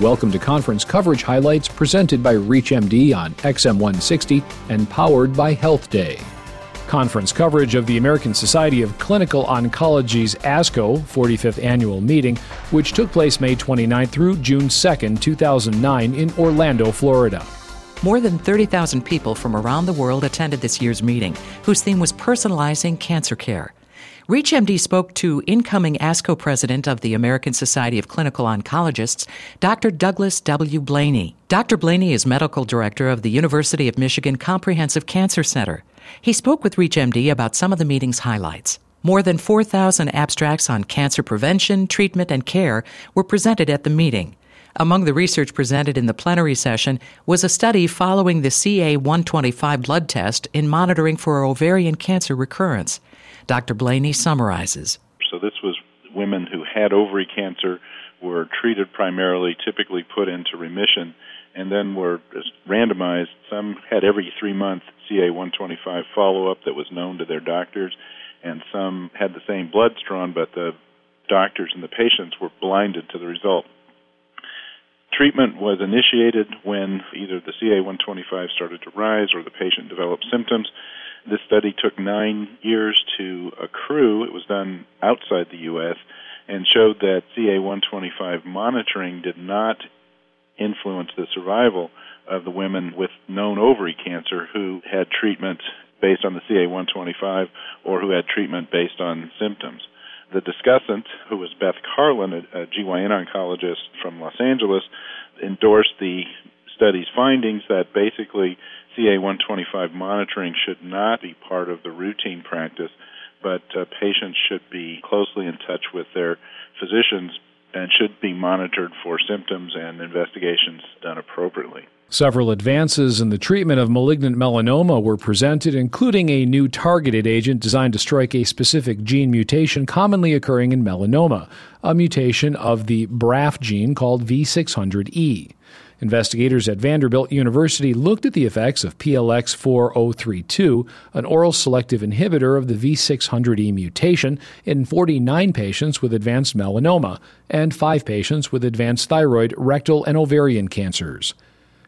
Welcome to conference coverage highlights presented by ReachMD on XM160 and powered by Health Day. Conference coverage of the American Society of Clinical Oncology's ASCO 45th annual meeting, which took place May 29 through June 2, 2009, in Orlando, Florida. More than 30,000 people from around the world attended this year's meeting, whose theme was personalizing cancer care. ReachMD spoke to incoming ASCO president of the American Society of Clinical Oncologists, Dr. Douglas W. Blaney. Dr. Blaney is medical director of the University of Michigan Comprehensive Cancer Center. He spoke with ReachMD about some of the meeting's highlights. More than 4,000 abstracts on cancer prevention, treatment, and care were presented at the meeting. Among the research presented in the plenary session was a study following the CA 125 blood test in monitoring for ovarian cancer recurrence. Dr. Blaney summarizes. So, this was women who had ovary cancer, were treated primarily, typically put into remission, and then were randomized. Some had every three month CA 125 follow up that was known to their doctors, and some had the same bloods drawn, but the doctors and the patients were blinded to the result. Treatment was initiated when either the CA 125 started to rise or the patient developed symptoms. This study took nine years to accrue. It was done outside the U.S. and showed that CA 125 monitoring did not influence the survival of the women with known ovary cancer who had treatment based on the CA 125 or who had treatment based on symptoms. The discussant, who was Beth Karlan, a, a GYN oncologist from Los Angeles, endorsed the study's findings that basically CA 125 monitoring should not be part of the routine practice, but uh, patients should be closely in touch with their physicians and should be monitored for symptoms and investigations done appropriately. Several advances in the treatment of malignant melanoma were presented, including a new targeted agent designed to strike a specific gene mutation commonly occurring in melanoma, a mutation of the BRAF gene called V600E. Investigators at Vanderbilt University looked at the effects of PLX 4032, an oral selective inhibitor of the V600E mutation, in 49 patients with advanced melanoma and 5 patients with advanced thyroid, rectal, and ovarian cancers.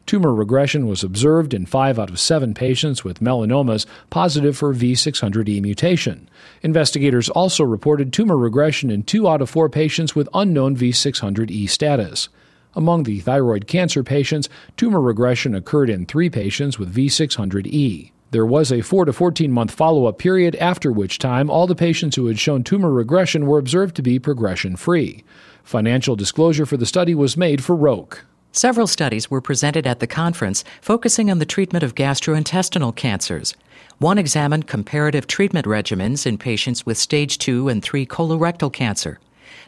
Tumor regression was observed in 5 out of 7 patients with melanomas positive for V600E mutation. Investigators also reported tumor regression in 2 out of 4 patients with unknown V600E status. Among the thyroid cancer patients, tumor regression occurred in three patients with V600E. There was a 4 to 14 month follow up period, after which time all the patients who had shown tumor regression were observed to be progression free. Financial disclosure for the study was made for Roche. Several studies were presented at the conference focusing on the treatment of gastrointestinal cancers. One examined comparative treatment regimens in patients with stage 2 and 3 colorectal cancer.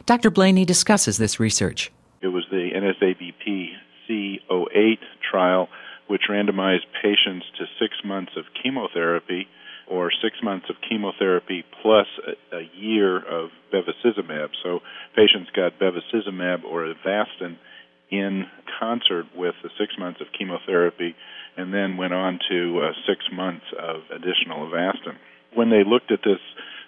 Dr. Blaney discusses this research. It was the NSABP C08 trial, which randomized patients to six months of chemotherapy or six months of chemotherapy plus a, a year of bevacizumab. So patients got bevacizumab or Avastin in concert with the six months of chemotherapy and then went on to uh, six months of additional Avastin. When they looked at this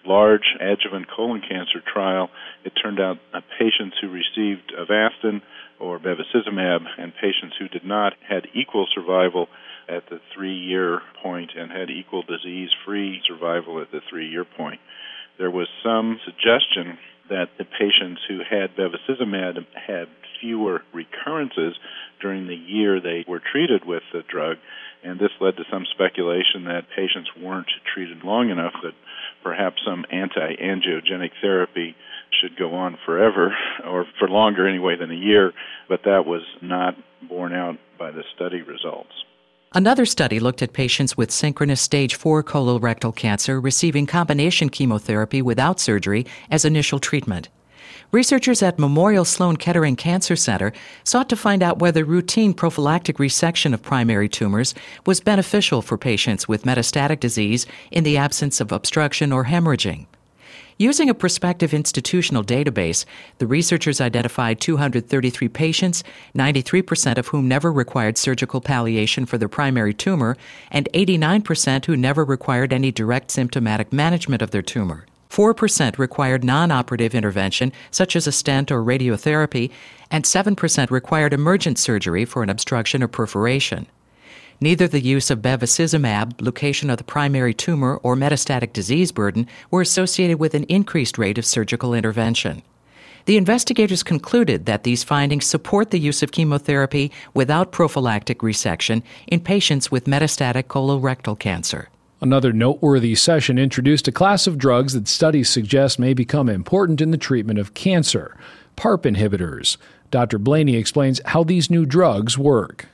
large adjuvant colon cancer trial, it turned out uh, patients who received Avastin or bevacizumab and patients who did not had equal survival at the three year point and had equal disease free survival at the three year point. There was some suggestion that the patients who had bevacizumab had fewer recurrences during the year they were treated with the drug, and this led to some speculation that patients weren't treated long enough that perhaps some anti-angiogenic therapy should go on forever or for longer anyway than a year, but that was not borne out by the study results. Another study looked at patients with synchronous stage 4 colorectal cancer receiving combination chemotherapy without surgery as initial treatment. Researchers at Memorial Sloan Kettering Cancer Center sought to find out whether routine prophylactic resection of primary tumors was beneficial for patients with metastatic disease in the absence of obstruction or hemorrhaging. Using a prospective institutional database, the researchers identified 233 patients, 93% of whom never required surgical palliation for their primary tumor, and 89% who never required any direct symptomatic management of their tumor. 4% required non operative intervention, such as a stent or radiotherapy, and 7% required emergent surgery for an obstruction or perforation. Neither the use of bevacizumab, location of the primary tumor, or metastatic disease burden were associated with an increased rate of surgical intervention. The investigators concluded that these findings support the use of chemotherapy without prophylactic resection in patients with metastatic colorectal cancer. Another noteworthy session introduced a class of drugs that studies suggest may become important in the treatment of cancer PARP inhibitors. Dr. Blaney explains how these new drugs work.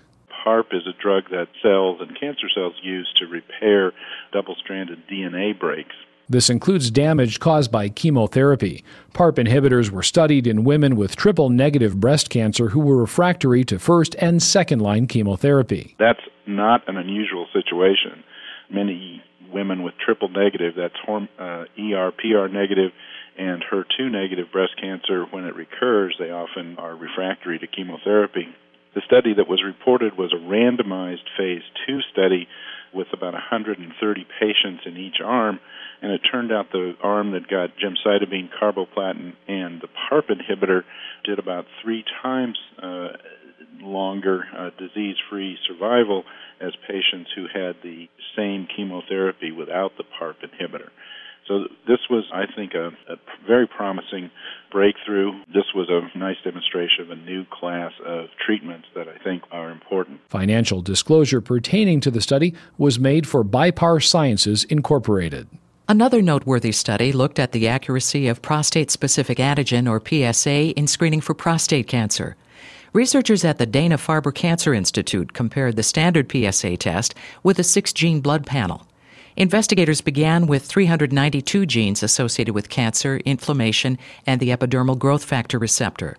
PARP is a drug that cells and cancer cells use to repair double stranded DNA breaks. This includes damage caused by chemotherapy. PARP inhibitors were studied in women with triple negative breast cancer who were refractory to first and second line chemotherapy. That's not an unusual situation. Many women with triple negative, that's uh, ER, PR negative, and HER2 negative breast cancer, when it recurs, they often are refractory to chemotherapy. The study that was reported was a randomized phase 2 study with about 130 patients in each arm, and it turned out the arm that got gemcitabine, carboplatin, and the PARP inhibitor did about three times uh, longer uh, disease-free survival as patients who had the same chemotherapy without the PARP inhibitor. So this was, I think, a, a, very promising breakthrough. This was a nice demonstration of a new class of treatments that I think are important. Financial disclosure pertaining to the study was made for Bipar Sciences Incorporated. Another noteworthy study looked at the accuracy of prostate specific antigen, or PSA, in screening for prostate cancer. Researchers at the Dana Farber Cancer Institute compared the standard PSA test with a six gene blood panel. Investigators began with 392 genes associated with cancer, inflammation, and the epidermal growth factor receptor.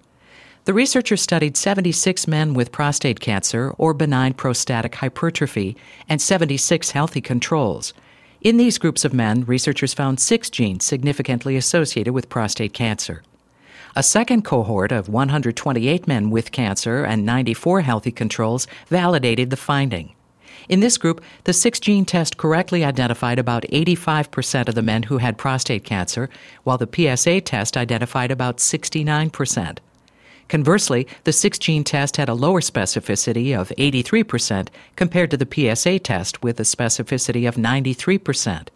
The researchers studied 76 men with prostate cancer or benign prostatic hypertrophy and 76 healthy controls. In these groups of men, researchers found six genes significantly associated with prostate cancer. A second cohort of 128 men with cancer and 94 healthy controls validated the finding. In this group, the six gene test correctly identified about 85% of the men who had prostate cancer, while the PSA test identified about 69%. Conversely, the six gene test had a lower specificity of 83% compared to the PSA test with a specificity of 93%.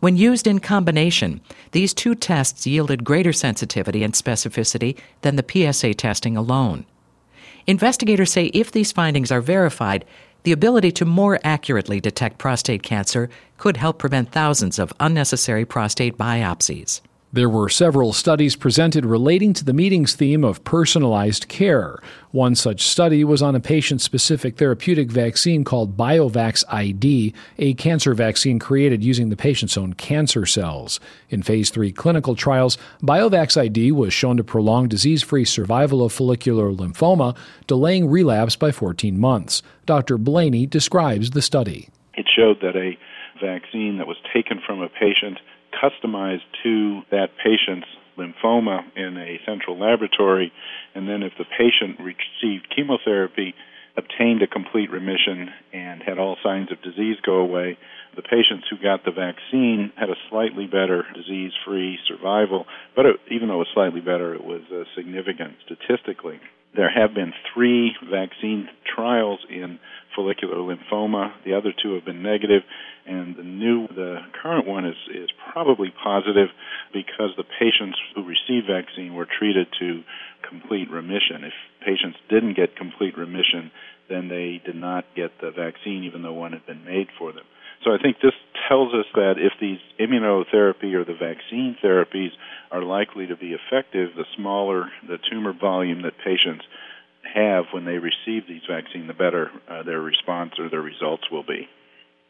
When used in combination, these two tests yielded greater sensitivity and specificity than the PSA testing alone. Investigators say if these findings are verified, the ability to more accurately detect prostate cancer could help prevent thousands of unnecessary prostate biopsies. There were several studies presented relating to the meeting's theme of personalized care. One such study was on a patient specific therapeutic vaccine called BioVax ID, a cancer vaccine created using the patient's own cancer cells. In phase 3 clinical trials, BioVax ID was shown to prolong disease free survival of follicular lymphoma, delaying relapse by 14 months. Dr. Blaney describes the study. It showed that a vaccine that was taken from a patient customized to that patient's lymphoma in a central laboratory, and then if the patient received chemotherapy, obtained a complete remission, and had all signs of disease go away, the patients who got the vaccine had a slightly better disease free survival, but it, even though it was slightly better, it was uh, significant statistically. There have been three vaccine trials in follicular lymphoma. The other two have been negative, and the new, the current one is is probably positive because the patients who received vaccine were treated to complete remission. If patients didn't get complete remission, then they did not get the vaccine, even though one had been made for them. So I think this tells us that if these immunotherapy or the vaccine therapies are likely to be effective, the smaller the tumor volume that patients have when they receive these vaccines, the better uh, their response or their results will be.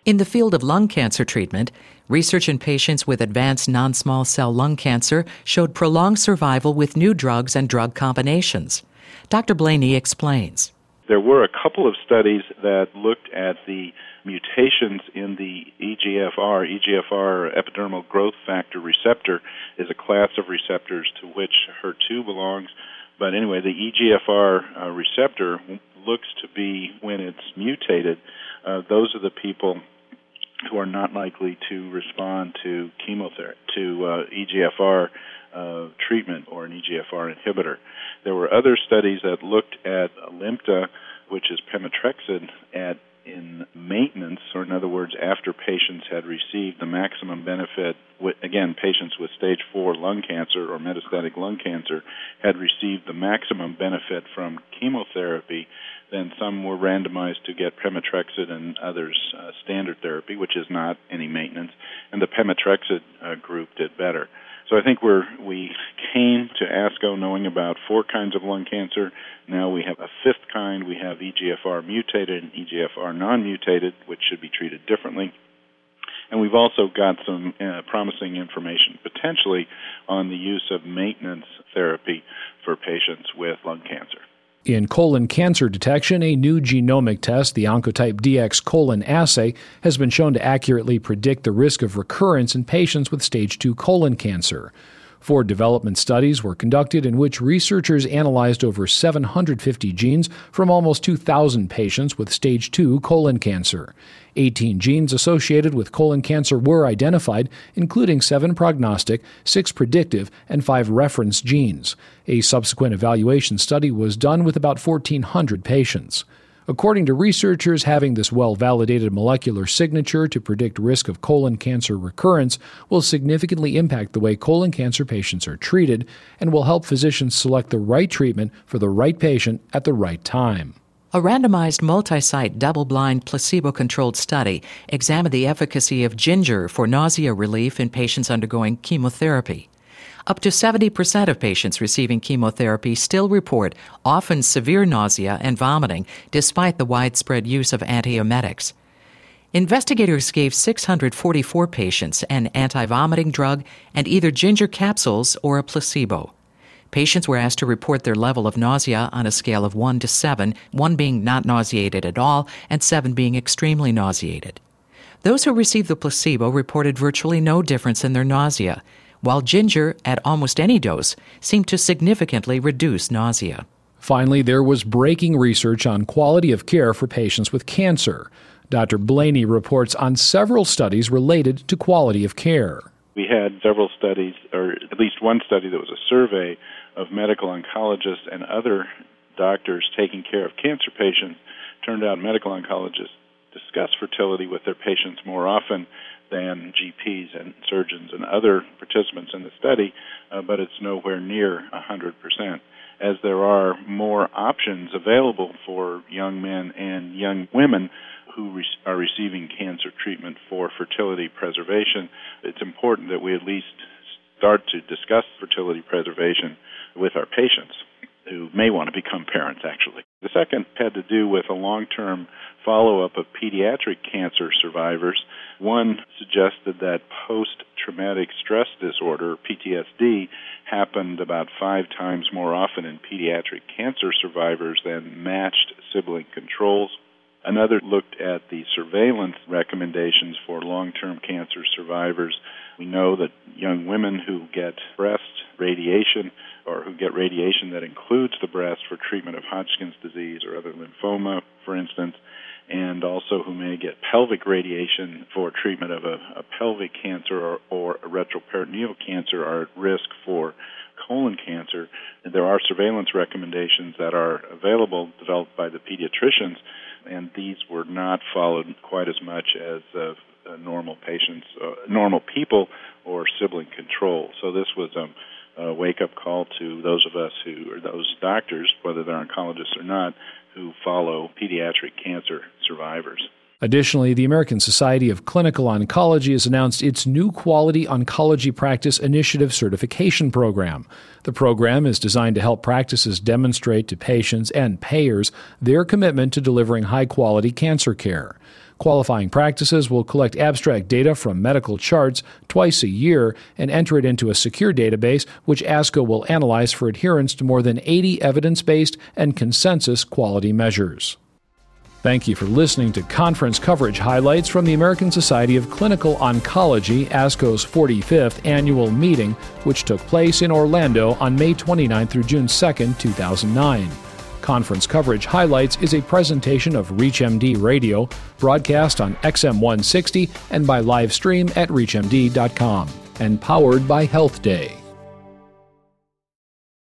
In the field of lung cancer treatment, research in patients with advanced non small cell lung cancer showed prolonged survival with new drugs and drug combinations. Dr. Blaney explains. There were a couple of studies that looked at the mutations in the EGFR. EGFR, epidermal growth factor receptor, is a class of receptors to which HER2 belongs. But anyway, the EGFR uh, receptor looks to be when it's mutated. Those are the people who are not likely to respond to chemotherapy, to uh, EGFR uh, treatment or an EGFR inhibitor. There were other studies that looked at Alimta, which is pemetrexed, at maintenance, or in other words, after patients had received the maximum benefit, again, patients with stage 4 lung cancer or metastatic lung cancer had received the maximum benefit from chemotherapy, then some were randomized to get pemetrexed and others uh, standard therapy, which is not any maintenance, and the pemetrexed uh, group did better. So I think we're we came to ASCO knowing about four kinds of lung cancer. Now we have a fifth kind. We have EGFR mutated and EGFR non-mutated, which should be treated differently. And we've also got some uh, promising information potentially on the use of maintenance therapy for patients with lung cancer. In colon cancer detection, a new genomic test, the Oncotype DX colon assay, has been shown to accurately predict the risk of recurrence in patients with stage 2 colon cancer. Four development studies were conducted in which researchers analyzed over 750 genes from almost 2,000 patients with stage 2 colon cancer. 18 genes associated with colon cancer were identified, including seven prognostic, six predictive, and five reference genes. A subsequent evaluation study was done with about 1,400 patients. According to researchers, having this well validated molecular signature to predict risk of colon cancer recurrence will significantly impact the way colon cancer patients are treated and will help physicians select the right treatment for the right patient at the right time. A randomized multi site double blind placebo controlled study examined the efficacy of ginger for nausea relief in patients undergoing chemotherapy. Up to 70% of patients receiving chemotherapy still report often severe nausea and vomiting despite the widespread use of antiemetics. Investigators gave 644 patients an anti vomiting drug and either ginger capsules or a placebo. Patients were asked to report their level of nausea on a scale of 1 to 7, 1 being not nauseated at all, and 7 being extremely nauseated. Those who received the placebo reported virtually no difference in their nausea, while ginger, at almost any dose, seemed to significantly reduce nausea. Finally, there was breaking research on quality of care for patients with cancer. Dr. Blaney reports on several studies related to quality of care. We had several studies, or at least one study that was a survey of medical oncologists and other doctors taking care of cancer patients. Turned out medical oncologists discuss fertility with their patients more often than GPs and surgeons and other participants in the study, uh, but it's nowhere near 100%. As there are more options available for young men and young women who re- are receiving cancer treatment for fertility preservation, it's important that we at least start to discuss fertility preservation with our patients who may want to become parents, actually. The second had to do with a long term follow up of pediatric cancer survivors. One suggested that post traumatic stress disorder, PTSD, happened about five times more often in pediatric cancer survivors than matched sibling controls. Another looked at the surveillance recommendations for long term cancer survivors. We know that young women who get breast radiation or who get radiation that includes the breast for treatment of Hodgkin's disease or other lymphoma, for instance, and also who may get pelvic radiation for treatment of a, a pelvic cancer or, or a retroperitoneal cancer are at risk for colon cancer. And there are surveillance recommendations that are available, developed by the pediatricians, and these were not followed quite as much as uh, normal patients, uh, normal people, or sibling control. So this was um, a wake up call to those of us who, or those doctors, whether they're oncologists or not, who follow pediatric cancer survivors. Additionally, the American Society of Clinical Oncology has announced its new Quality Oncology Practice Initiative certification program. The program is designed to help practices demonstrate to patients and payers their commitment to delivering high quality cancer care. Qualifying practices will collect abstract data from medical charts twice a year and enter it into a secure database, which ASCO will analyze for adherence to more than 80 evidence based and consensus quality measures. Thank you for listening to conference coverage highlights from the American Society of Clinical Oncology, ASCO's 45th annual meeting, which took place in Orlando on May 29 through June 2, 2009. Conference Coverage Highlights is a presentation of ReachMD Radio, broadcast on XM 160 and by live stream at ReachMD.com, and powered by Health Day.